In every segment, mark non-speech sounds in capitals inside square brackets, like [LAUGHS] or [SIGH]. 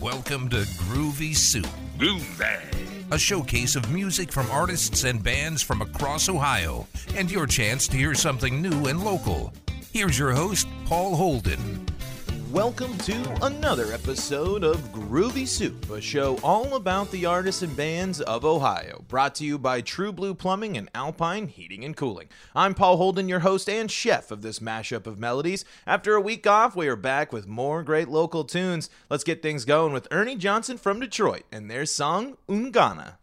Welcome to Groovy Soup, Groovy. a showcase of music from artists and bands from across Ohio, and your chance to hear something new and local. Here's your host, Paul Holden. Welcome to another episode of Groovy Soup, a show all about the artists and bands of Ohio, brought to you by True Blue Plumbing and Alpine Heating and Cooling. I'm Paul Holden, your host and chef of this mashup of melodies. After a week off, we are back with more great local tunes. Let's get things going with Ernie Johnson from Detroit and their song Ungana.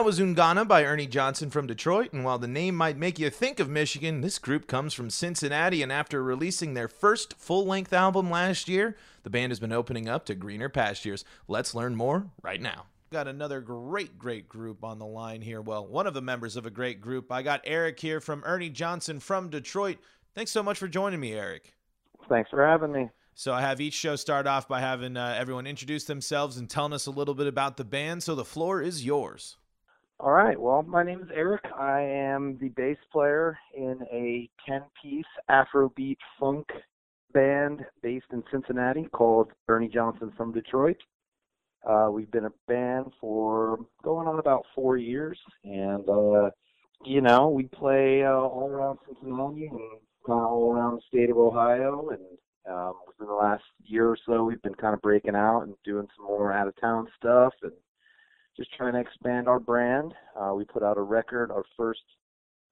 Was Ungana by Ernie Johnson from Detroit, and while the name might make you think of Michigan, this group comes from Cincinnati, and after releasing their first full length album last year, the band has been opening up to greener pastures. Let's learn more right now. Got another great, great group on the line here. Well, one of the members of a great group. I got Eric here from Ernie Johnson from Detroit. Thanks so much for joining me, Eric. Thanks for having me. So I have each show start off by having uh, everyone introduce themselves and telling us a little bit about the band. So the floor is yours. All right. Well, my name is Eric. I am the bass player in a 10 piece Afrobeat funk band based in Cincinnati called Ernie Johnson from Detroit. Uh, we've been a band for going on about four years, and uh, you know we play uh, all around Cincinnati and kind of all around the state of Ohio. And um, within the last year or so, we've been kind of breaking out and doing some more out of town stuff and just trying to expand our brand. Uh, we put out a record, our first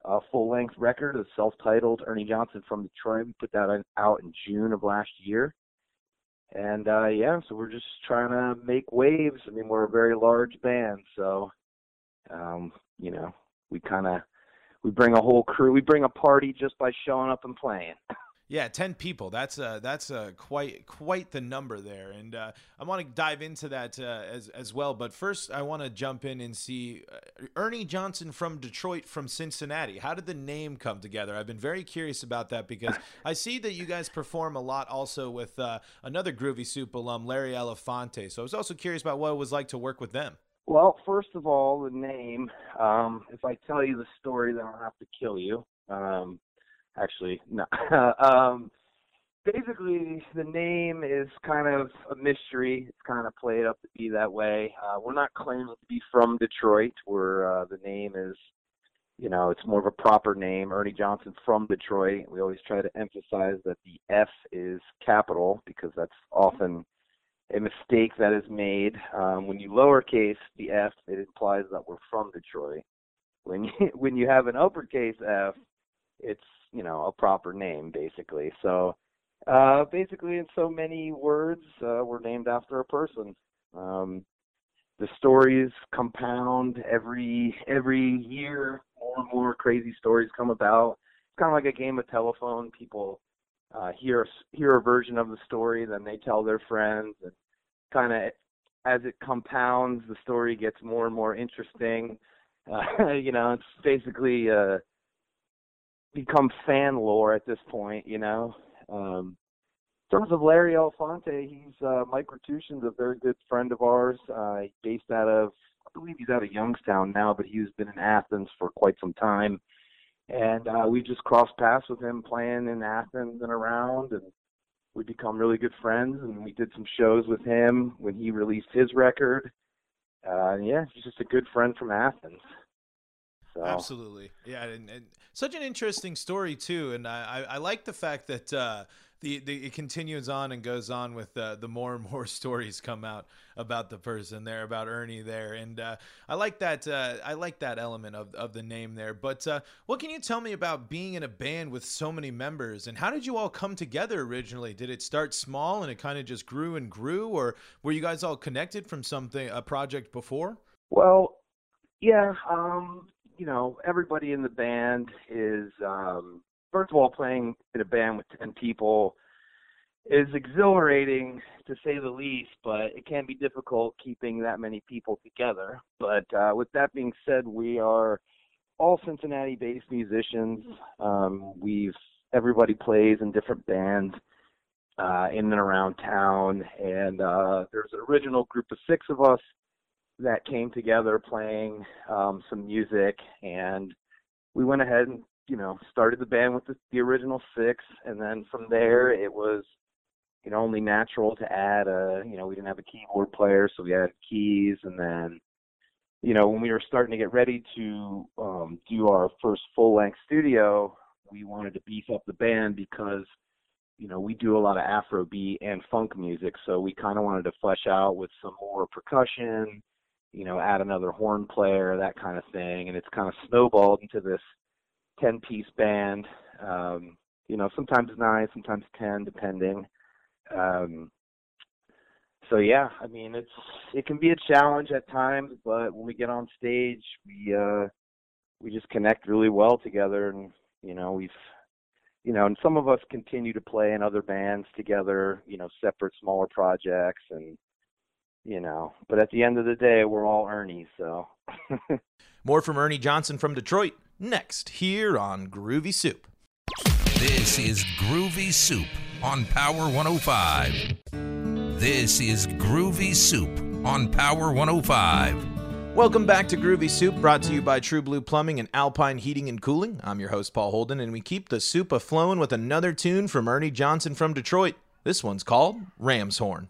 uh, full length record, a self titled Ernie Johnson from Detroit. We put that out in June of last year. And uh, yeah, so we're just trying to make waves. I mean, we're a very large band, so um, you know, we kind of we bring a whole crew. We bring a party just by showing up and playing. [LAUGHS] Yeah, ten people. That's uh, that's uh, quite quite the number there, and uh, I want to dive into that uh, as as well. But first, I want to jump in and see uh, Ernie Johnson from Detroit, from Cincinnati. How did the name come together? I've been very curious about that because I see that you guys perform a lot also with uh, another Groovy Soup alum, Larry Elefante. So I was also curious about what it was like to work with them. Well, first of all, the name. Um, if I tell you the story, then I'll have to kill you. Um, actually no. [LAUGHS] Um basically the name is kind of a mystery. It's kind of played up to be that way. Uh we're not claiming to be from detroit. We're uh the name is you know it's more of a proper name. Ernie johnson from detroit. We always try to emphasize that the f is capital because that's often a mistake that is made. Um, when you lowercase the f it implies that we're from detroit. When you [LAUGHS] when you have an uppercase f it's you know a proper name basically. So uh, basically, in so many words, uh, we're named after a person. Um, the stories compound every every year. More and more crazy stories come about. It's kind of like a game of telephone. People uh, hear hear a version of the story, then they tell their friends, and kind of as it compounds, the story gets more and more interesting. Uh, [LAUGHS] you know, it's basically uh, become fan lore at this point, you know. Um, in terms of Larry Elefante, he's uh, Mike Ratushin's a very good friend of ours. Uh, based out of, I believe he's out of Youngstown now, but he's been in Athens for quite some time. And uh, we just crossed paths with him playing in Athens and around, and we become really good friends. And we did some shows with him when he released his record. Uh, yeah, he's just a good friend from Athens. So. Absolutely, yeah, and, and, such an interesting story too. And I, I, I like the fact that uh, the, the it continues on and goes on with uh, the more and more [LAUGHS] stories come out about the person there, about Ernie there, and uh, I like that. Uh, I like that element of of the name there. But uh, what can you tell me about being in a band with so many members, and how did you all come together originally? Did it start small and it kind of just grew and grew, or were you guys all connected from something a project before? Well, yeah. Um, you know, everybody in the band is um first of all playing in a band with 10 people is exhilarating to say the least, but it can be difficult keeping that many people together. But uh, with that being said, we are all Cincinnati-based musicians. Um, we've everybody plays in different bands uh, in and around town, and uh, there's an original group of six of us that came together playing um, some music, and we went ahead and you know started the band with the, the original six, and then from there it was you know only natural to add a you know we didn't have a keyboard player, so we added keys, and then you know when we were starting to get ready to um, do our first full length studio, we wanted to beef up the band because you know, we do a lot of Afrobeat and funk music, so we kind of wanted to flesh out with some more percussion, you know, add another horn player, that kind of thing, and it's kind of snowballed into this ten piece band. Um, you know, sometimes nine, sometimes ten, depending. Um, so yeah, I mean it's it can be a challenge at times, but when we get on stage, we uh we just connect really well together, and you know we've you know, and some of us continue to play in other bands together, you know, separate smaller projects, and you know, but at the end of the day, we're all Ernie, so. [LAUGHS] More from Ernie Johnson from Detroit next here on Groovy Soup. This is Groovy Soup on Power 105. This is Groovy Soup on Power 105. Welcome back to Groovy Soup, brought to you by True Blue Plumbing and Alpine Heating and Cooling. I'm your host, Paul Holden, and we keep the soup a flowing with another tune from Ernie Johnson from Detroit. This one's called Ram's Horn.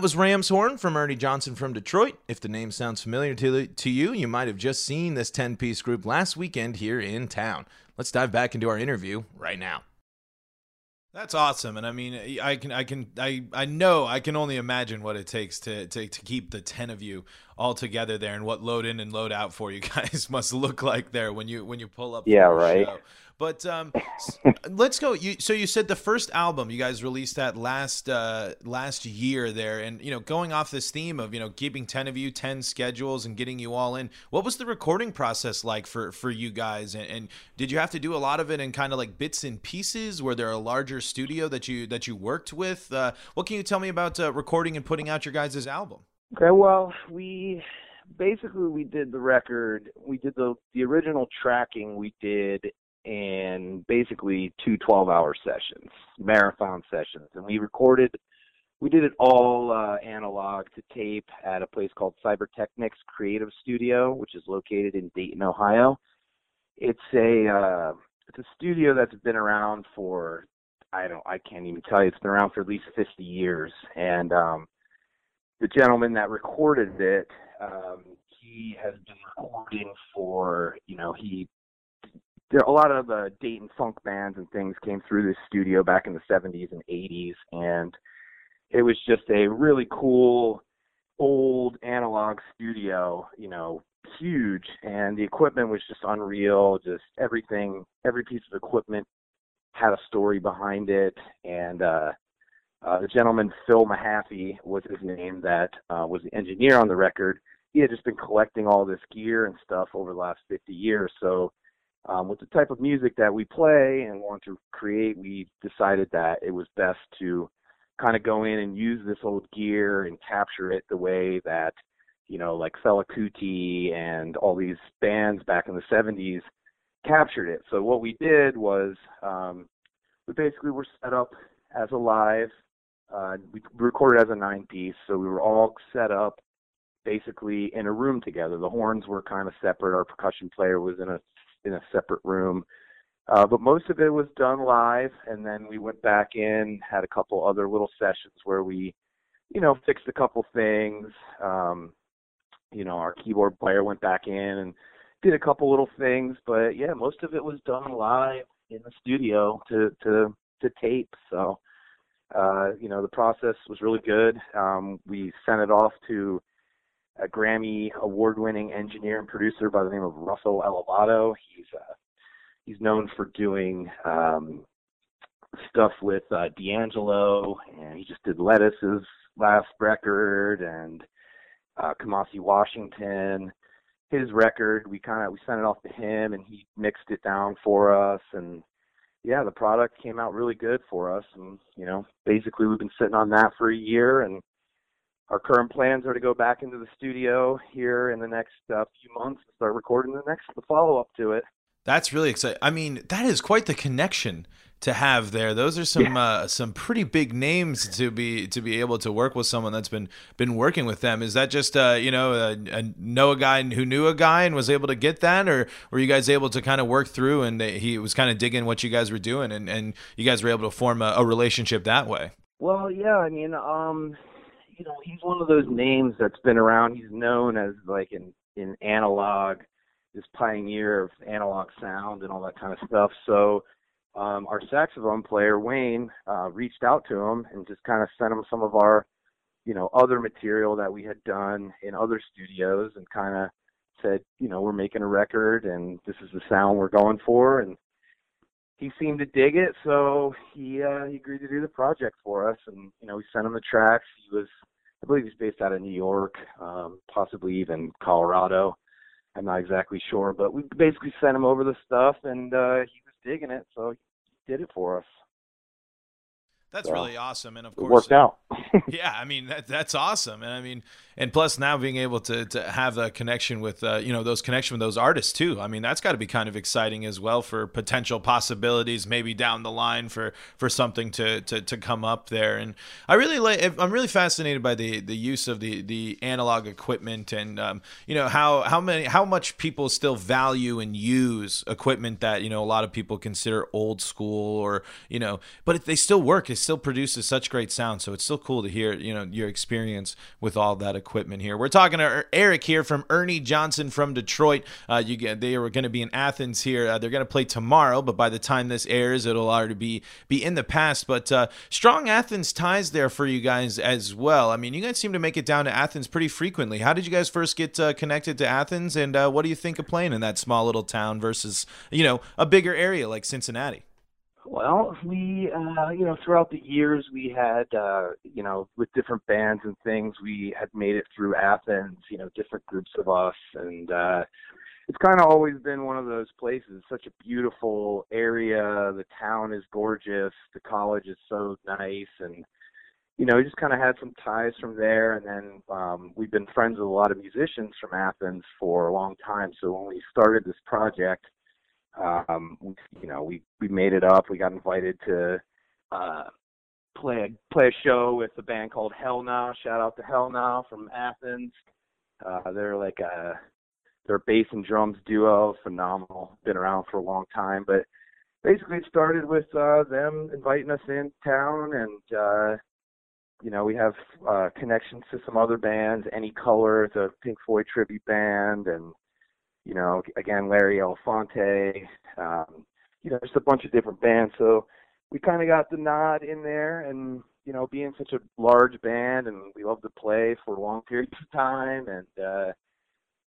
That was Ram's Horn from Ernie Johnson from Detroit. If the name sounds familiar to, to you, you might have just seen this 10 piece group last weekend here in town. Let's dive back into our interview right now. That's awesome, and I mean, I can, I can, I, I know, I can only imagine what it takes to, to, to keep the ten of you all together there, and what load in and load out for you [LAUGHS] guys must look like there when you when you pull up. Yeah, right. Show. But um, [LAUGHS] let's go. You so you said the first album you guys released that last uh, last year there, and you know going off this theme of you know keeping ten of you, ten schedules, and getting you all in. What was the recording process like for for you guys? And, and did you have to do a lot of it in kind of like bits and pieces? Were there a larger studio that you that you worked with? Uh, what can you tell me about uh, recording and putting out your guys' album? Okay, well we basically we did the record we did the the original tracking we did and basically two 12 hour sessions, marathon sessions. And we recorded, we did it all uh, analog to tape at a place called Cyberteknics Creative Studio, which is located in Dayton, Ohio. It's a, uh, it's a studio that's been around for, I don't, I can't even tell you, it's been around for at least 50 years. And, um, the gentleman that recorded it, um, he has been recording for, you know, he there a lot of the uh, Dayton funk bands and things came through this studio back in the 70s and 80s, and it was just a really cool old analog studio, you know, huge, and the equipment was just unreal. Just everything, every piece of equipment had a story behind it, and uh, uh, the gentleman Phil Mehaffey was his name that uh, was the engineer on the record. He had just been collecting all this gear and stuff over the last 50 years, so um, with the type of music that we play and want to create, we decided that it was best to kind of go in and use this old gear and capture it the way that, you know, like Fela Kuti and all these bands back in the 70s captured it. So what we did was um, we basically were set up as a live. Uh, we recorded as a nine piece, so we were all set up basically in a room together. The horns were kind of separate. Our percussion player was in a in a separate room. Uh, but most of it was done live, and then we went back in, had a couple other little sessions where we, you know, fixed a couple things. Um, you know, our keyboard player went back in and did a couple little things, but yeah, most of it was done live in the studio to to to tape. So, uh, you know, the process was really good. Um, we sent it off to a Grammy award-winning engineer and producer by the name of Russell Elevado. He's uh, he's known for doing um, stuff with uh, D'Angelo, and he just did Lettuce's last record and uh, Kamasi Washington. His record, we kind of we sent it off to him, and he mixed it down for us, and yeah, the product came out really good for us. And you know, basically, we've been sitting on that for a year, and our current plans are to go back into the studio here in the next uh, few months and start recording the next the follow up to it. That's really exciting. I mean, that is quite the connection to have there. Those are some yeah. uh, some pretty big names to be to be able to work with someone that's been been working with them. Is that just uh, you know a, a know a guy who knew a guy and was able to get that, or were you guys able to kind of work through and he was kind of digging what you guys were doing and and you guys were able to form a, a relationship that way? Well, yeah, I mean, um, you know, he's one of those names that's been around. He's known as like an in analog, this pioneer of analog sound and all that kind of stuff. So um, our saxophone player Wayne uh, reached out to him and just kind of sent him some of our, you know, other material that we had done in other studios and kind of said, you know, we're making a record and this is the sound we're going for and he seemed to dig it, so he uh, he agreed to do the project for us, and you know we sent him the tracks. He was I believe he's based out of New York, um, possibly even Colorado. I'm not exactly sure, but we basically sent him over the stuff, and uh, he was digging it, so he did it for us. That's so, really awesome, and of course, it worked out. [LAUGHS] yeah, I mean that that's awesome, and I mean and plus now being able to to have that connection with uh, you know those connection with those artists too. I mean, that's got to be kind of exciting as well for potential possibilities maybe down the line for for something to to, to come up there. And I really like. I'm really fascinated by the the use of the the analog equipment and um, you know how how many how much people still value and use equipment that you know a lot of people consider old school or you know, but they still work. It still produces such great sound. So it's still cool to hear you know your experience with all that equipment here. We're talking to er, Eric here from Ernie Johnson from Detroit. Uh, you get they are going to be in Athens here. Uh, they're going to play tomorrow, but by the time this airs, it'll already be be in the past. But uh, strong Athens ties there for you guys as well. I mean, you guys seem to make it down to Athens pretty frequently. How did you guys first get uh, connected to Athens, and uh, what do you think of playing in that small little town versus you know a bigger area like Cincinnati? Well, we, uh, you know, throughout the years, we had, uh, you know, with different bands and things, we had made it through Athens, you know, different groups of us. And, uh, it's kind of always been one of those places. it's Such a beautiful area. The town is gorgeous. The college is so nice. And, you know, we just kind of had some ties from there. And then, um, we've been friends with a lot of musicians from Athens for a long time. So when we started this project, um, we, you know, we we made it up. We got invited to uh, play a play a show with a band called Hell Now. Shout out to Hell Now from Athens. Uh, they're like a they're bass and drums duo, phenomenal. Been around for a long time, but basically it started with uh, them inviting us in town, and uh, you know we have uh, connections to some other bands. Any Color, a Pink Floyd tribute band, and you know, again, Larry Elefante, um, you know, just a bunch of different bands. So we kind of got the nod in there, and you know, being such a large band, and we love to play for long periods of time, and uh,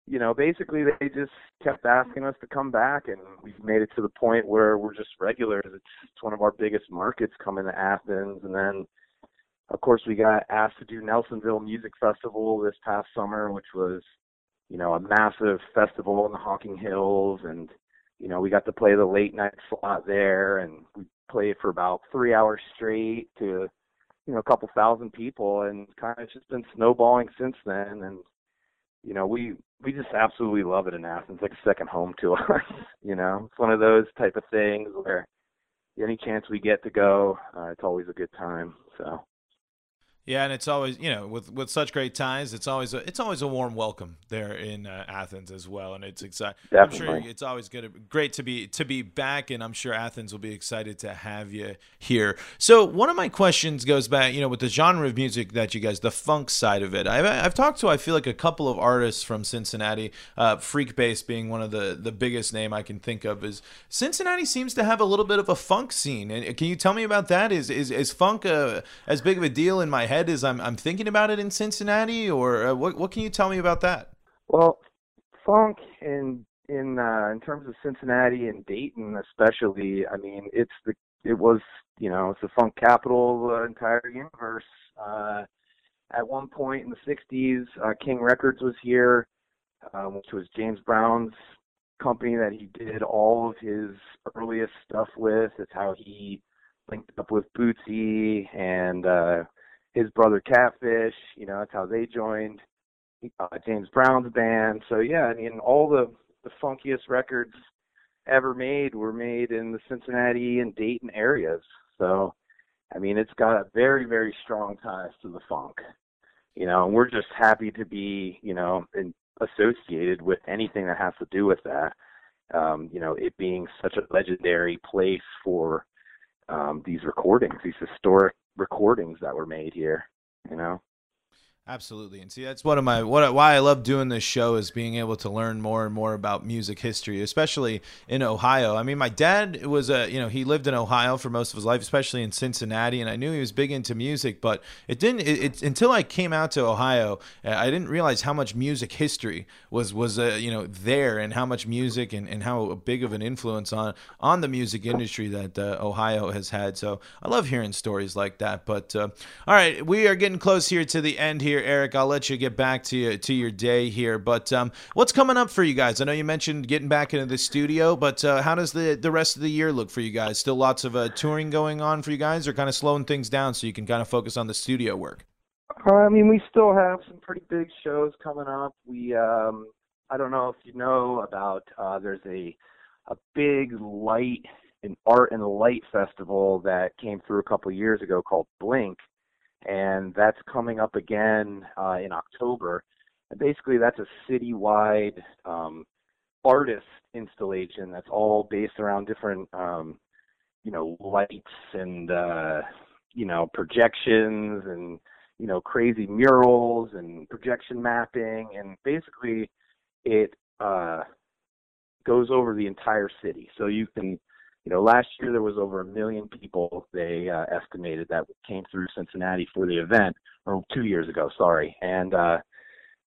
you know, basically they just kept asking us to come back, and we've made it to the point where we're just regulars. It's, it's one of our biggest markets coming to Athens, and then. Of course, we got asked to do Nelsonville Music Festival this past summer, which was you know, a massive festival in the Hocking Hills, and you know, we got to play the late night slot there, and we played for about three hours straight to, you know, a couple thousand people, and kind of just been snowballing since then, and you know, we we just absolutely love it in Athens, like a second home to [LAUGHS] us. you know, it's one of those type of things where any chance we get to go, uh, it's always a good time. So. Yeah, and it's always you know with with such great ties, it's always a, it's always a warm welcome there in uh, Athens as well, and it's exciting. I'm sure it's always good, great to be to be back, and I'm sure Athens will be excited to have you here. So one of my questions goes back, you know, with the genre of music that you guys, the funk side of it. I've I've talked to I feel like a couple of artists from Cincinnati, uh, Freekbass being one of the the biggest name I can think of. Is Cincinnati seems to have a little bit of a funk scene, and can you tell me about that? Is is is funk uh, as big of a deal in my head? Head as I'm I'm thinking about it in Cincinnati, or uh, what what can you tell me about that? Well, funk in in uh, in terms of Cincinnati and Dayton especially, I mean it's the it was you know it's the funk capital of the entire universe. Uh, at one point in the '60s, uh, King Records was here, um, which was James Brown's company that he did all of his earliest stuff with. It's how he linked up with Bootsy and uh, his brother Catfish. You know, that's how they joined uh, James Brown's band. So yeah, I mean, all the the funkiest records ever made were made in the Cincinnati and Dayton areas. So, I mean, it's got a very very strong ties to the funk. You know, and we're just happy to be, you know, in, associated with anything that has to do with that. Um, you know, it being such a legendary place for um, these recordings, these historic recordings that were made here, you know. Absolutely, and see that's one of my what why I love doing this show is being able to learn more and more about music history, especially in Ohio. I mean, my dad was a you know he lived in Ohio for most of his life, especially in Cincinnati, and I knew he was big into music. But it didn't it, it until I came out to Ohio, I didn't realize how much music history was was uh, you know there, and how much music and, and how big of an influence on on the music industry that uh, Ohio has had. So I love hearing stories like that. But uh, all right, we are getting close here to the end here here, Eric. I'll let you get back to you, to your day here. But um, what's coming up for you guys? I know you mentioned getting back into the studio, but uh, how does the the rest of the year look for you guys? Still lots of uh, touring going on for you guys, or kind of slowing things down so you can kind of focus on the studio work? Uh, I mean, we still have some pretty big shows coming up. We, um, I don't know if you know about. Uh, there's a a big light and art and light festival that came through a couple years ago called Blink, and that's coming up again uh, in October. And basically, that's a citywide um, artist installation that's all based around different, um, you know, lights and uh, you know projections and you know crazy murals and projection mapping, and basically it uh, goes over the entire city. So you can you know, last year there was over a million people they uh, estimated that came through Cincinnati for the event, or two years ago, sorry. And uh,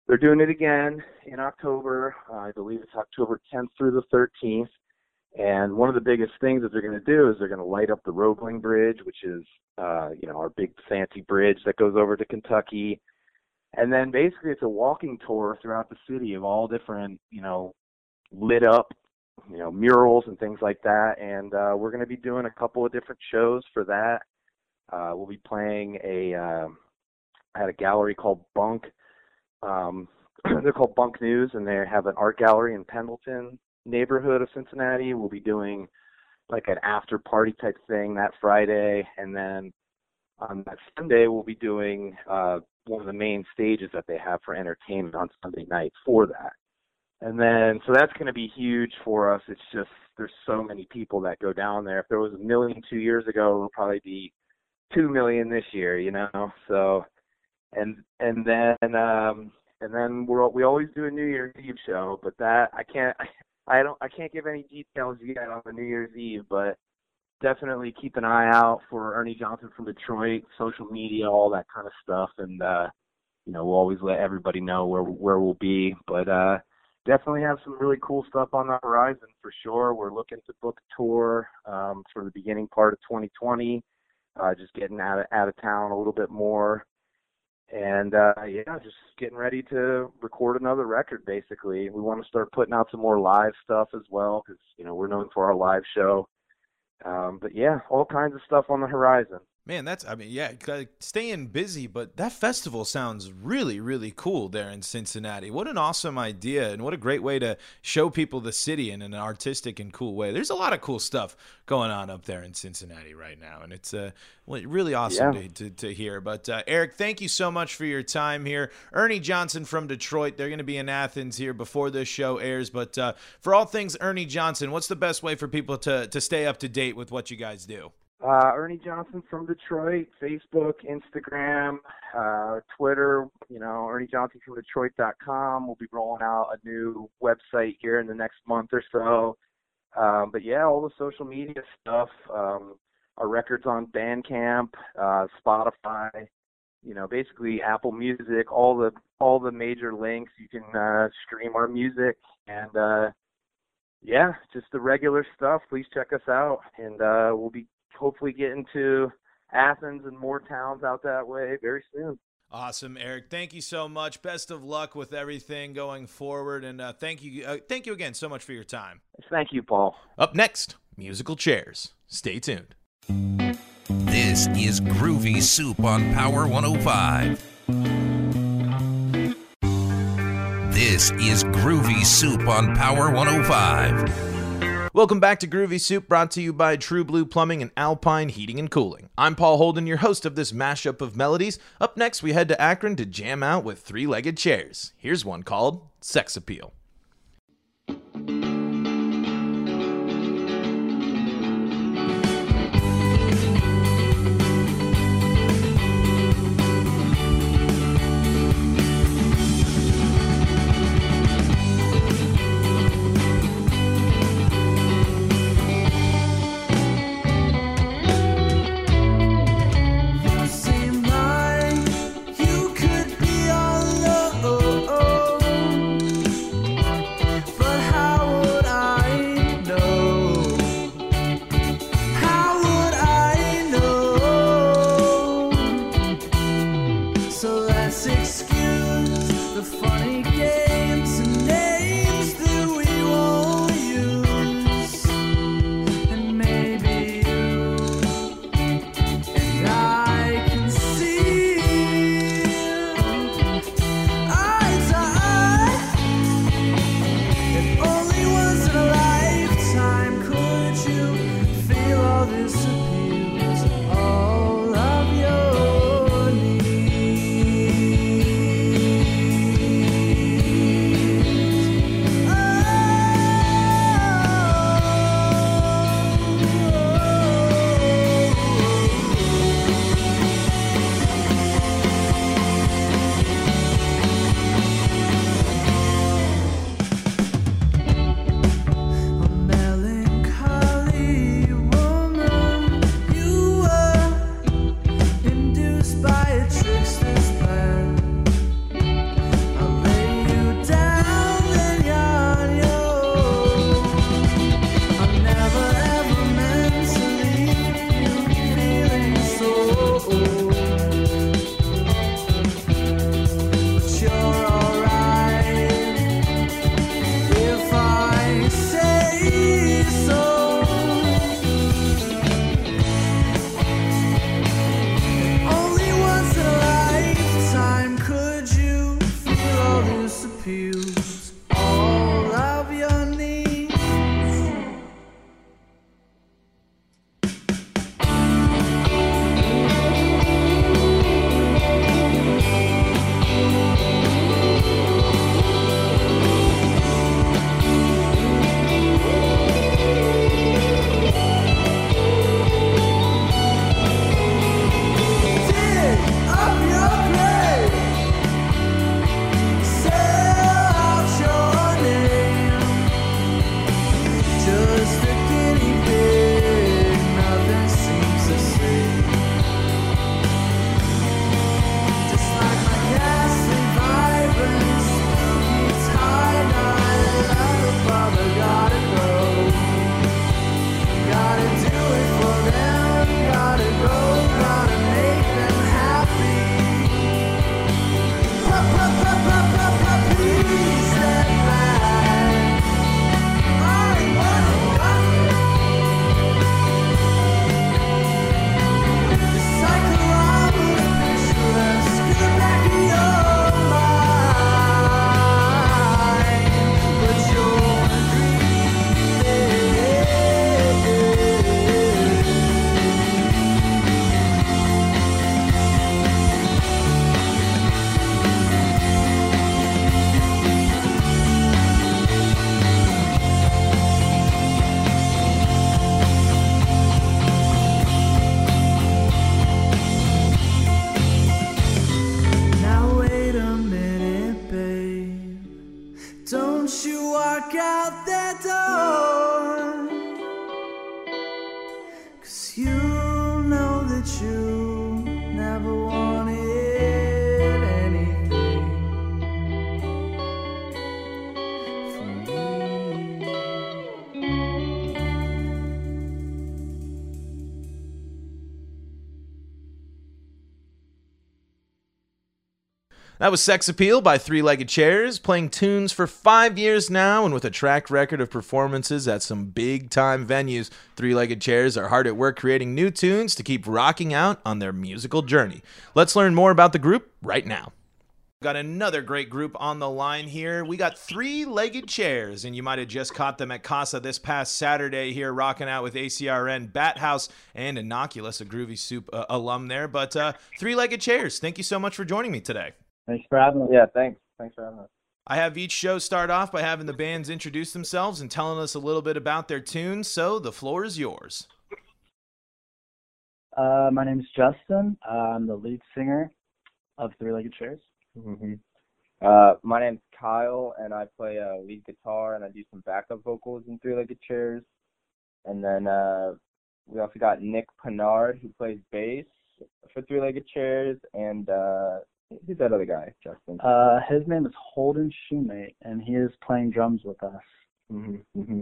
they're doing it again in October. Uh, I believe it's October 10th through the 13th. And one of the biggest things that they're going to do is they're going to light up the Roebling Bridge, which is, uh, you know, our big fancy bridge that goes over to Kentucky. And then basically it's a walking tour throughout the city of all different, you know, lit up you know murals and things like that. And uh, we're going to be doing a couple of different shows for that. Uh, we'll be playing a um, at a gallery called Bunk. Um, [CLEARS THROAT] they're called Bunk News, and they have an art gallery in Pendleton neighborhood of Cincinnati. We'll be doing like an after party type thing that Friday, and then on that Sunday we'll be doing uh, one of the main stages that they have for entertainment on Sunday night for that. And then, so that's going to be huge for us. It's just, there's so many people that go down there. If there was a million two years ago, it'll probably be two million this year, you know? So, and, and then, um, and then we're, we always do a New Year's Eve show, but that, I can't, [LAUGHS] I don't, I can't give any details yet on the New Year's Eve, but definitely keep an eye out for Ernie Johnson from Detroit, social media, all that kind of stuff. And, uh, you know, we'll always let everybody know where, where we'll be, but, uh, definitely have some really cool stuff on the horizon for sure. We're looking to book a tour um, for the beginning part of 2020. Uh, just getting out of out of town a little bit more, and uh, yeah, just getting ready to record another record. Basically, we want to start putting out some more live stuff as well because you know we're known for our live show. Um, but yeah, all kinds of stuff on the horizon. Man, that's I mean, yeah, staying busy, but that festival sounds really, really cool there in Cincinnati. What an awesome idea, and what a great way to show people the city in an artistic and cool way. There's a lot of cool stuff going on up there in Cincinnati right now, and it's uh, really awesome yeah. to, to, to, hear. But uh, Eric, thank you so much for your time here. Ernie Johnson from Detroit, they're going to be in Athens here before this show airs. But uh, for all things Ernie Johnson, what's the best way for people to to stay up to date with what you guys do? Uh, Ernie Johnson from Detroit, Facebook, Instagram, uh, Twitter, you know, Ernie Johnson from Detroit.com. We'll be rolling out a new website here in the next month or so. Um, but yeah, all the social media stuff, um, our records on Bandcamp, uh, Spotify, you know, basically Apple Music, all the all the major links. You can uh, stream our music and uh, yeah, just the regular stuff. Please check us out, and uh, we'll be hopefully get into Athens and more towns out that way very soon. Awesome, Eric. Thank you so much. Best of luck with everything going forward, and uh, thank you, uh, thank you again so much for your time. Thank you, Paul. Up next, musical chairs. Stay tuned. This is Groovy Soup on Power 105. This is Groovy Soup on Power 105. Welcome back to Groovy Soup, brought to you by True Blue Plumbing and Alpine Heating and Cooling. I'm Paul Holden, your host of this mashup of melodies. Up next, we head to Akron to jam out with three legged chairs. Here's one called Sex Appeal. That was Sex Appeal by Three Legged Chairs, playing tunes for five years now and with a track record of performances at some big time venues. Three Legged Chairs are hard at work creating new tunes to keep rocking out on their musical journey. Let's learn more about the group right now. Got another great group on the line here. We got three legged chairs, and you might have just caught them at Casa this past Saturday here, rocking out with ACRN, Bat House, and Innocuous, a Groovy Soup uh, alum there. But uh, three legged chairs, thank you so much for joining me today. Thanks for having us. Yeah, thanks. Thanks for having us. I have each show start off by having the bands introduce themselves and telling us a little bit about their tunes, so the floor is yours. Uh, my name is Justin. Uh, I'm the lead singer of Three Legged Chairs. Mm-hmm. Uh, my name's Kyle, and I play uh, lead guitar, and I do some backup vocals in Three Legged Chairs. And then uh, we also got Nick Pinard, who plays bass for Three Legged Chairs, and uh, who's that other guy, Justin? Uh, his name is Holden Shoemate, and he is playing drums with us. hmm hmm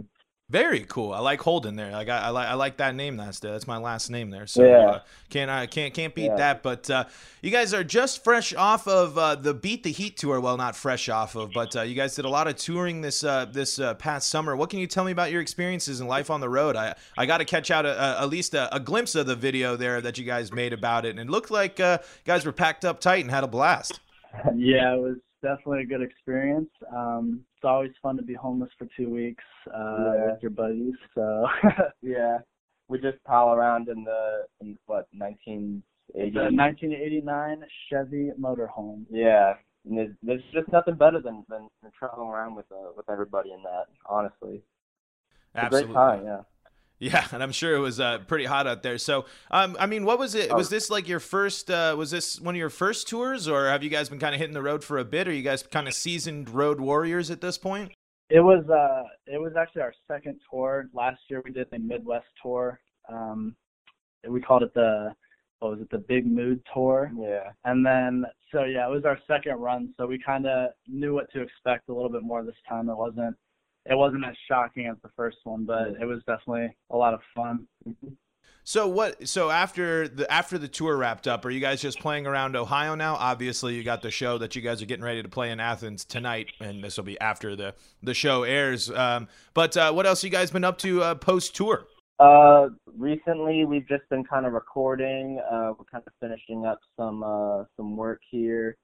Very cool. I like Holden there. Like I, I like I like that name. That's that's my last name there. So Yeah. uh, can't I can't can't beat Yeah. that. But uh, you guys are just fresh off of uh, the Beat the Heat tour. Well, not fresh off of, but uh, you guys did a lot of touring this uh, this uh, past summer. What can you tell me about your experiences and life on the road? I I got to catch out a, a, at least a, a glimpse of the video there that you guys made about it, and it looked like uh, you guys were packed up tight and had a blast. [LAUGHS] yeah, it was definitely a good experience. Um, it's always fun to be homeless for two weeks uh, Yeah. with your buddies. So [LAUGHS] Yeah, we just pile around in the in what 1980s. it's a 1989 Chevy motorhome. Yeah, and there's, there's just nothing better than, than, than traveling around with uh, with everybody in that. Honestly, it's a great time. Yeah. Yeah, and I'm sure it was uh, pretty hot out there. So, um, I mean, what was it? Oh. Was this like your first? Uh, was this one of your first tours, or have you guys been kind of hitting the road for a bit? Are you guys kind of seasoned road warriors at this point? It was uh it was actually our second tour. Last year we did the Midwest tour. Um we called it the what was it, the Big Mood Tour. Yeah. And then so yeah, it was our second run, so we kinda knew what to expect a little bit more this time. It wasn't it wasn't as shocking as the first one, but it was definitely a lot of fun. So what? So after the after the tour wrapped up, are you guys just playing around Ohio now? Obviously, you got the show that you guys are getting ready to play in Athens tonight, and this will be after the the show airs. Um, but uh, what else you guys been up to uh, post tour? Uh, recently we've just been kind of recording. Uh, we're kind of finishing up some uh some work here.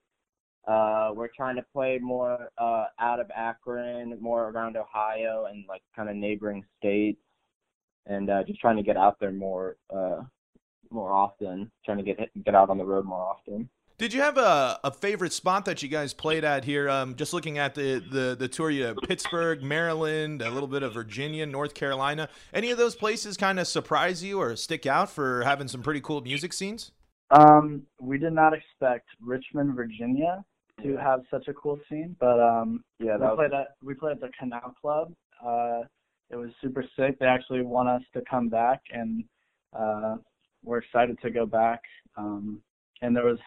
Uh, we're trying to play more uh out of Akron, more around Ohio and like kind of neighboring states, and uh, just trying to get out there more uh more often. Trying to get get out on the road more often. Did you have a, a favorite spot that you guys played at here? Um, just looking at the, the, the tour, you had Pittsburgh, Maryland, a little bit of Virginia, North Carolina. Any of those places kind of surprise you or stick out for having some pretty cool music scenes? Um, we did not expect Richmond, Virginia to have such a cool scene, but um Yeah, we was played at we played at the Canal Club. Uh, it was super sick. They actually want us to come back, and uh, we're excited to go back. Um, and there was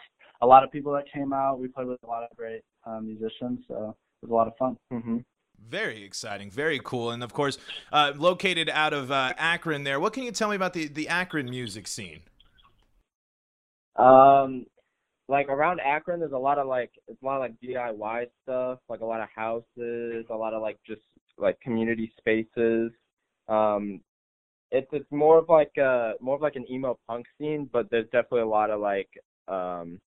a lot of people that came out. We played with a lot of great uh, musicians, so it was a lot of fun. hmm Very exciting, very cool, and of course, uh, located out of uh, Akron. There, what can you tell me about the the Akron music scene? Um, like around Akron, there's a lot of like it's a lot of like DIY stuff, like a lot of houses, a lot of like just like community spaces. Um, it's it's more of like uh more of like an emo punk scene, but there's definitely a lot of like um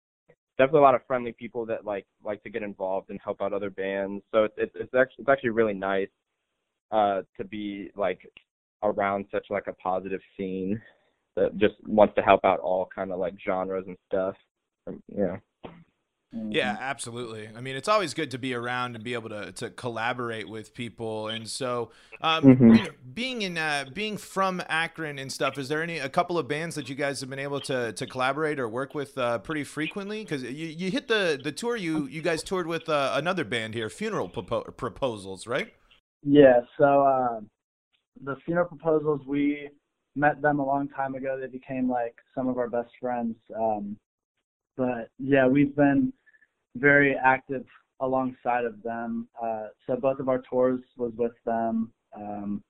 definitely a lot of friendly people that like like to get involved and help out other bands. So it's it's it's actually it's actually really nice uh to be like around such like a positive scene that just wants to help out all kind of like genres and stuff. Um, Yeah. Mm-hmm. Yeah, absolutely. I mean, it's always good to be around and be able to, to collaborate with people. And so, um, Mhm. you know, being in uh, being from Akron and stuff, is there any a couple of bands that you guys have been able to to collaborate or work with uh, pretty frequently? Because you, you hit the the tour you you guys toured with uh, another band here, Funeral Propo- Proposals, right? Yeah, so uh, the funeral proposals we met them a long time ago. They became like some of our best friends. Um, but yeah, we've been very active alongside of them. Uh, so both of our tours was with them. Um,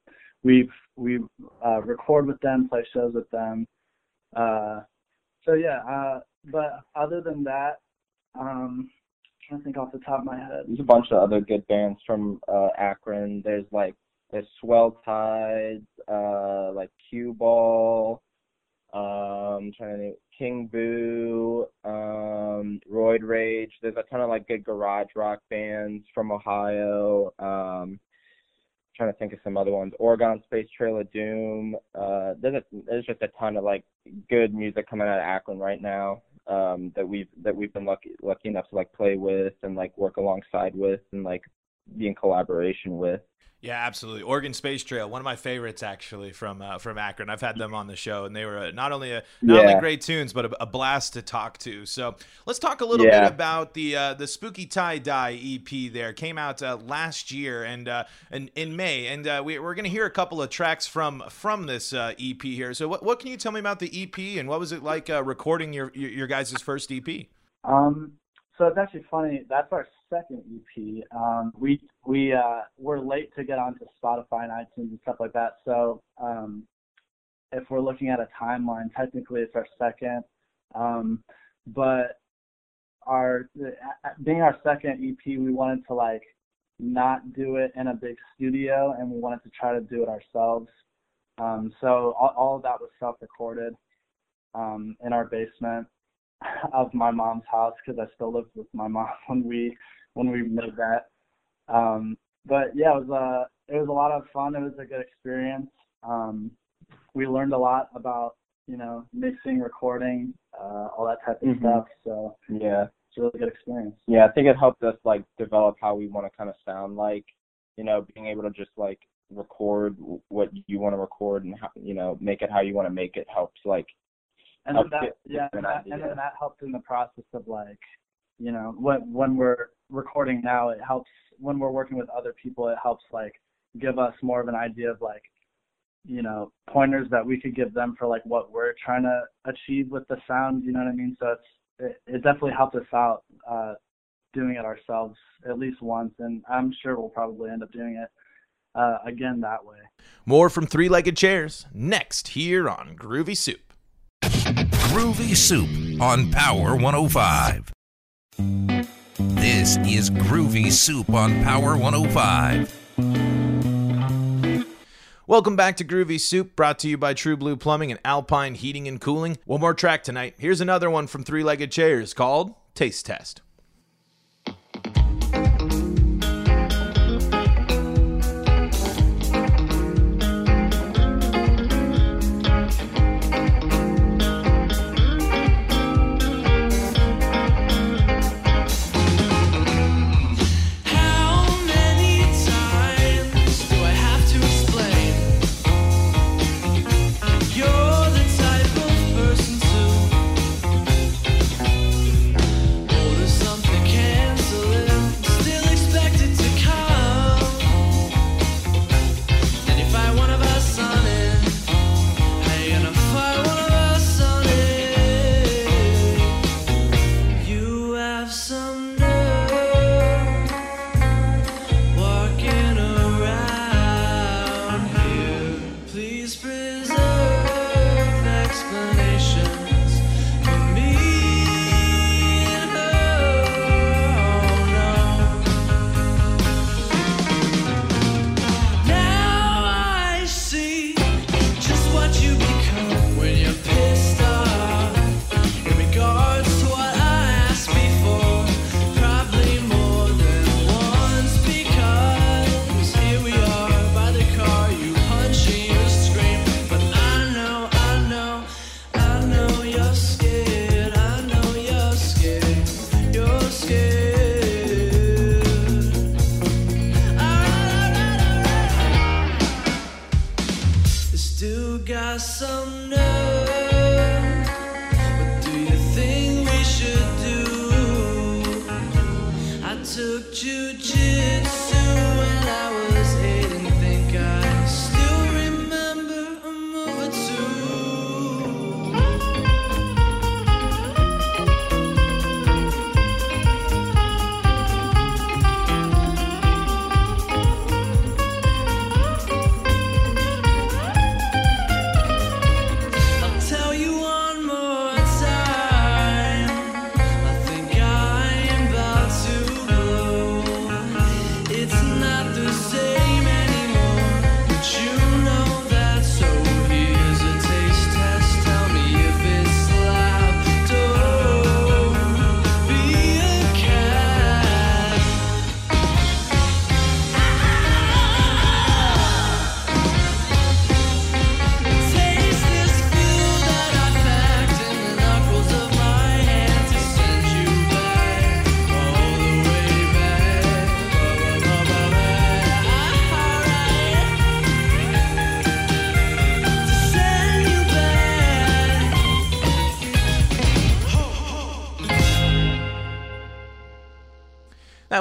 we've we uh, record with them, play shows with them. Uh, so yeah, uh, but other than that, um, to think off the top of my head. There's a bunch of other good bands from uh, Akron. There's like there's Swell Tides, uh, like Cue Ball, um, trying to King Boo, Rage. There's a ton of like good garage rock bands from Ohio. Um, trying to think of some other ones. Oregon Space Trail of Doom. Uh, there's a, there's just a ton of like good music coming out of Akron right now um, that we've that we've been lucky lucky enough to like play with and like work alongside with and like be in collaboration with. Yeah, absolutely. Oregon Space Trail, one of my favorites actually from uh, from Akron. I've had them on the show, and they were uh, not only a, not only great tunes, but a, a blast to talk to. So let's talk a little Yeah. bit about the uh, the Spooky Tie Dye EP. There came out uh, last year and uh, in, in May, and uh, we, we're going to hear a couple of tracks from from this uh, EP here. So what what can you tell me about the EP, and what was it like uh, recording your, your your guys' first EP? Um, so it's actually funny. That's our second EP. Um, we we uh, we're late to get onto Spotify and iTunes and stuff like that. So um, if we're looking at a timeline, technically it's our second. Um, but our being our second EP, we wanted to like not do it in a big studio, and we wanted to try to do it ourselves. Um, so all, all of that was self-recorded um, in our basement of my mom's house because I still lived with my [LAUGHS] mom when we when we made that. Um, but yeah, it was a it was a lot of fun. It was a good experience. Um, we learned a lot about you know mixing, recording, uh, all that type of Mhm. stuff. So Yeah. it's a really good experience. Yeah, I think it helped us like develop how we want to kind of sound like, you know, being able to just like record what you want to record and how, you know, make it how you want to make it helps like and that yeah and, that, and then that helped in the process of like you know when when we're recording now it helps when we're working with other people it helps like give us more of an idea of like you know pointers that we could give them for like what we're trying to achieve with the sound you know what i mean so it's it, it definitely helped us out uh doing it ourselves at least once and i'm sure we'll probably end up doing it uh again that way More from Three Legged Chairs next here on Groovy Soup. Groovy Soup on Power 105. This is Groovy Soup on Power 105. Welcome back to Groovy Soup, brought to you by True Blue Plumbing and Alpine Heating and Cooling. One more track tonight. Here's another one from Three Legged Chairs called Taste Test.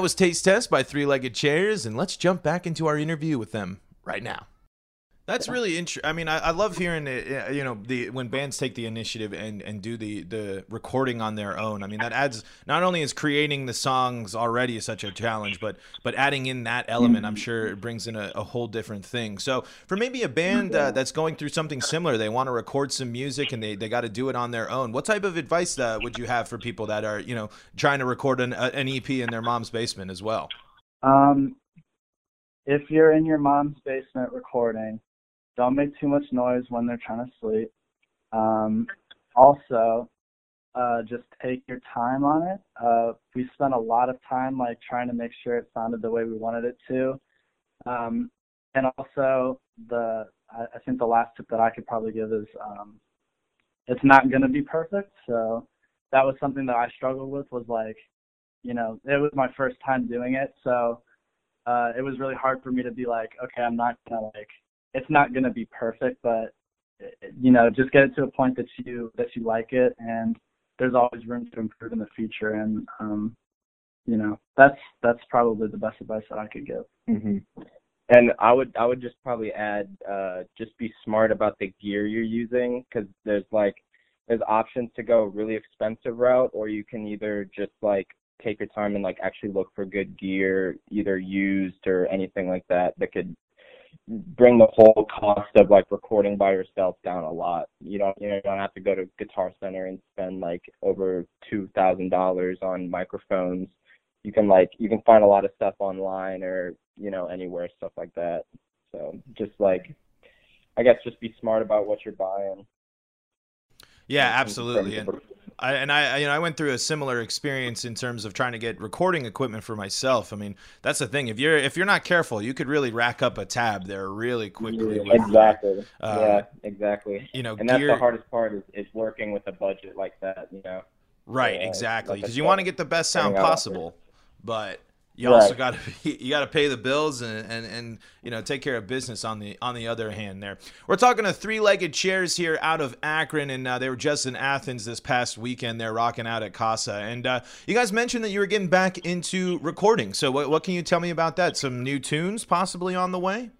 That was Taste Test by Three Legged Chairs, and let's jump back into our interview with them right now. That's really interesting. I mean, I, I love hearing it. uh, You know, the when bands take the initiative and and do the the recording on their own. I mean, that adds not only is creating the songs already such a challenge, but but adding in that element, I'm sure it brings in a, a whole different thing. So for maybe a band uh, that's going through something similar, they want to record some music and they they got to do it on their own. What type of advice uh, would you have for people that are you know trying to record an, an EP in their mom's basement as well? Um, if you're in your mom's basement recording, don't make too much noise when they're trying to sleep. Um, also, uh, just take your time on it. Uh, we spent a lot of time like trying to make sure it sounded the way we wanted it to. Um, and also, the I, I think the last tip that I could probably give is um, it's not going to be perfect. So that was something that I struggled with. Was like, you know, it was my first time doing it, so uh, it was really hard for me to be like, okay, I'm not gonna like, it's not gonna be perfect, but you know, just get it to a point that you that you like it, and there's always room to improve in the future, and um, you know, that's that's probably the best advice that I could give. hmm And I would I would just probably add uh, just be smart about the gear you're using because there's like there's options to go a really expensive route or you can either just like take your time and like actually look for good gear either used or anything like that that could bring the whole cost of like recording by yourself down a lot. You don't you, know, you don't have to go to Guitar Center and spend like over two thousand dollars on microphones. You can like you can find a lot of stuff online or you know anywhere stuff like that. So just like I guess just be smart about what you're buying. Yeah, absolutely. And I and I you know I went through a similar experience in terms of trying to get recording equipment for myself. I mean, that's the thing. If you're if you're not careful, you could really rack up a tab there really quickly. with, exactly. uh, yeah, exactly. You know, And that's gear, the hardest part is, is working with a budget like that, you know. right? uh, exactly, because you want to get the best sound figuring out out there. possible, but you Right. also got to you got to pay the bills and, and and you know take care of business on the on the other hand. There, we're talking to three legged chairs here out of Akron, and uh, they were just in Athens this past weekend. They're rocking out at Casa, and uh, you guys mentioned that you were getting back into recording. So what what can you tell me about that? Some new tunes possibly on the way?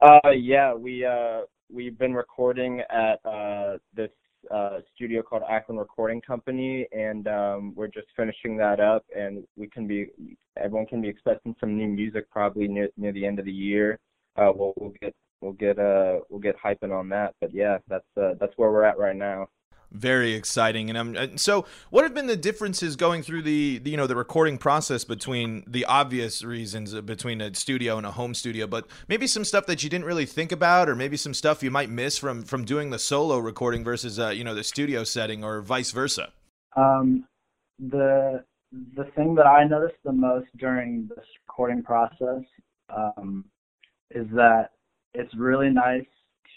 Uh, yeah, we uh we've been recording at uh this uh studio called Akron Recording Company, and um we're just finishing that up, and we can be everyone can be expecting some new music probably near near the end of the year. Uh, we'll we'll get we'll get uh we'll get hyping on that, but yeah, that's uh that's where we're at right now. Very exciting, and I'm so. What have been the differences going through the, the you know the recording process between the obvious reasons uh, between a studio and a home studio, but maybe some stuff that you didn't really think about, or maybe some stuff you might miss from from doing the solo recording versus uh, you know the studio setting, or vice versa. Um, the the thing that I noticed the most during this recording process um, is that it's really nice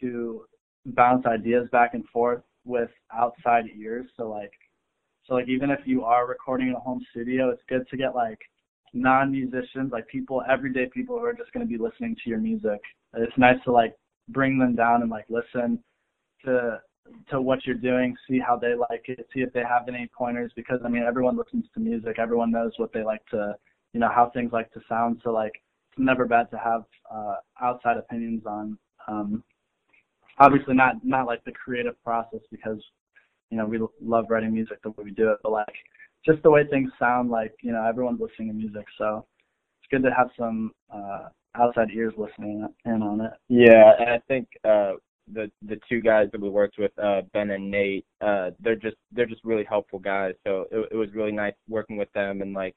to bounce ideas back and forth with outside ears. So like, so like even if you are recording in a home studio, it's good to get like non-musicians, like people, everyday people who are just going to be listening to your music. It's nice to like bring them down and like listen to to what you're doing, see how they like it, see if they have any pointers because I mean everyone listens to music, everyone knows what they like to you know how things like to sound. So like it's never bad to have uh, outside opinions on um, obviously not not like the creative process because you know we love writing music the way we do it, but like just the way things sound. Like you know everyone's listening to music, so it's good to have some uh, outside ears listening in on it. Yeah, and I think uh the the two guys that we worked with, uh Ben and Nate, uh they're just they're just really helpful guys. So it it was really nice working with them and like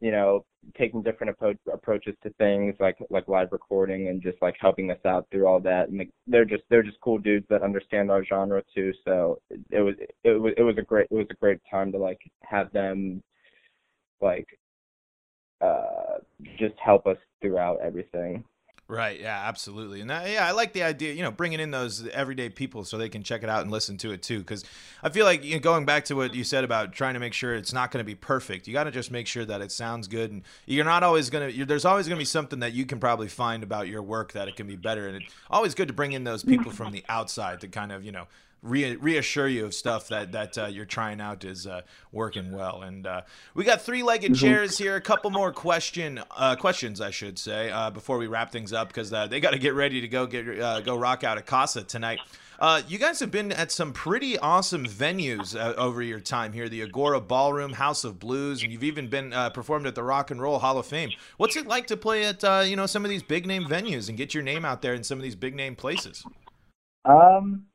you know taking different appro- approaches to things like like live recording and just like helping us out through all that. And they're just they're just cool dudes that understand our genre too. So it, it was it was it was a great it was a great time to like have them like uh just help us throughout everything Right. Yeah. Absolutely. And that, yeah, I like the idea. You know, bringing in those everyday people so they can check it out and listen to it too. Because I feel like you know, going back to what you said about trying to make sure it's not going to be perfect. You got to just make sure that it sounds good, and you're not always going to. There's always going to be something that you can probably find about your work that it can be better. And it's always good to bring in those people from the outside to kind of you know re- reassure you of stuff that that uh, you're trying out is uh, working well. And uh, we got three-legged chairs here. A couple more question uh, questions, I should say, uh, before we wrap things up because uh, they got to get ready to go get uh, go rock out at Casa tonight. Uh, you guys have been at some pretty awesome venues uh, over your time here the Agora Ballroom, House of Blues, and you've even been uh, performed at the Rock and Roll Hall of Fame. What's it like to play at uh, you know some of these big name venues and get your name out there in some of these big name places? Um,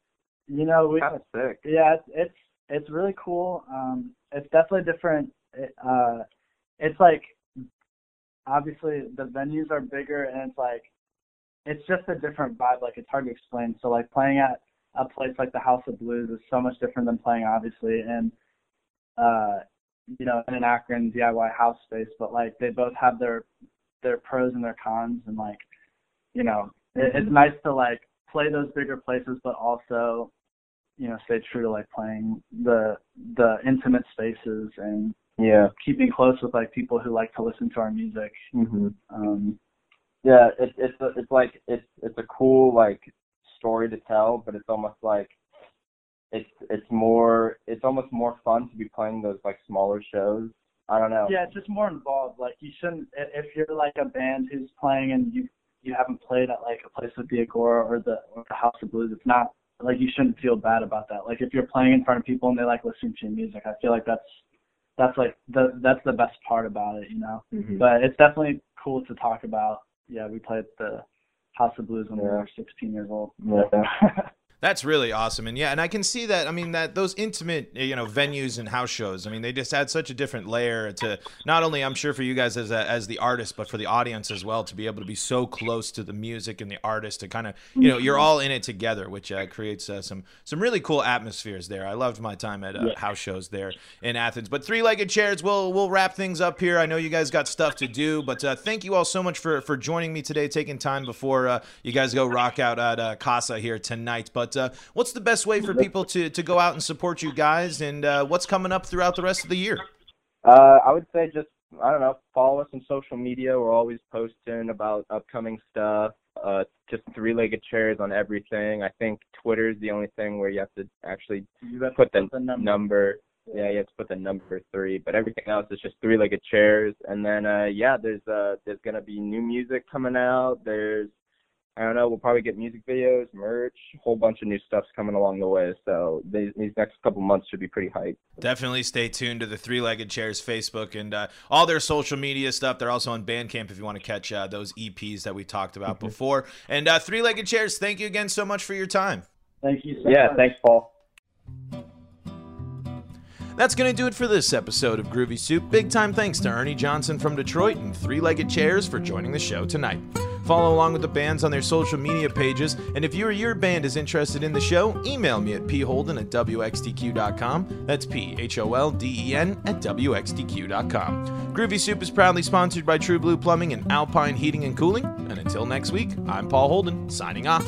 you know we kind of sick. Yeah it's it's it's really cool. Um it's definitely different it, uh it's like obviously the venues are bigger and it's like it's just a different vibe like it's hard to explain. So like playing at a place like the house of blues is so much different than playing obviously in uh you know in an akron diy house space but like they both have their their pros and their cons and like you know it, it's nice to like play those bigger places but also you know stay true to like playing the the intimate spaces and yeah. keeping close with like people who like to listen to our music. Mhm um yeah it's it's a, it's like it's it's a cool like story to tell but it's almost like it's it's more it's almost more fun to be playing those like smaller shows. I don't know. Yeah it's just more involved. Like you shouldn't if you're like a band who's playing and you you haven't played at like a place like the agora or the or the house of blues it's not like you shouldn't feel bad about that. Like if you're playing in front of people and they like listening to your music i feel like that's that's like the that's the best part about it you know? Mhm. but it's definitely cool to talk about. Yeah we played the house of blues when we were 16 years old. Yeah. [LAUGHS] [LAUGHS] That's really awesome, and yeah, and I can see that. I mean, that those intimate, you know, venues and house shows. I mean, they just add such a different layer to not only, I'm sure, for you guys as a, as the artist, but for the audience as well to be able to be so close to the music and the artist to kind of, you know, you're all in it together, which uh, creates uh, some some really cool atmospheres there. I loved my time at uh, house shows there in Athens. But three-legged chairs, we'll we'll wrap things up here. I know you guys got stuff to do, but uh, thank you all so much for for joining me today, taking time before uh, you guys go rock out at uh, Casa here tonight. But uh, what's the best way for people to to go out and support you guys, and uh, what's coming up throughout the rest of the year? Uh, I would say just I don't know, follow us on social media. We're always posting about upcoming stuff. Uh, just three-legged chairs on everything. I think Twitter is the only thing where you have to actually you have to put the, the number. number. Yeah, you have to put the number three, but everything else is just three-legged chairs. And then uh, yeah, there's uh, there's gonna be new music coming out. There's I don't know. We'll probably get music videos, merch, a whole bunch of new stuff's coming along the way. So these, these next couple months should be pretty hype. Definitely stay tuned to the Three Legged Chairs Facebook and uh, all their social media stuff. They're also on Bandcamp if you want to catch uh, those EPs that we talked about before. And uh, Three Legged Chairs, thank you again so much for your time. thank you so Yeah, much. thanks, Paul. That's going to do it for this episode of Groovy Soup. Big time thanks to Ernie Johnson from Detroit and Three Legged Chairs for joining the show tonight. Follow along with the bands on their social media pages, and if you or your band is interested in the show, email me at pholden at wxtq.com. That's P H O L D E N at wxtq.com. Groovy Soup is proudly sponsored by True Blue Plumbing and Alpine Heating and Cooling. And until next week, I'm Paul Holden, signing off.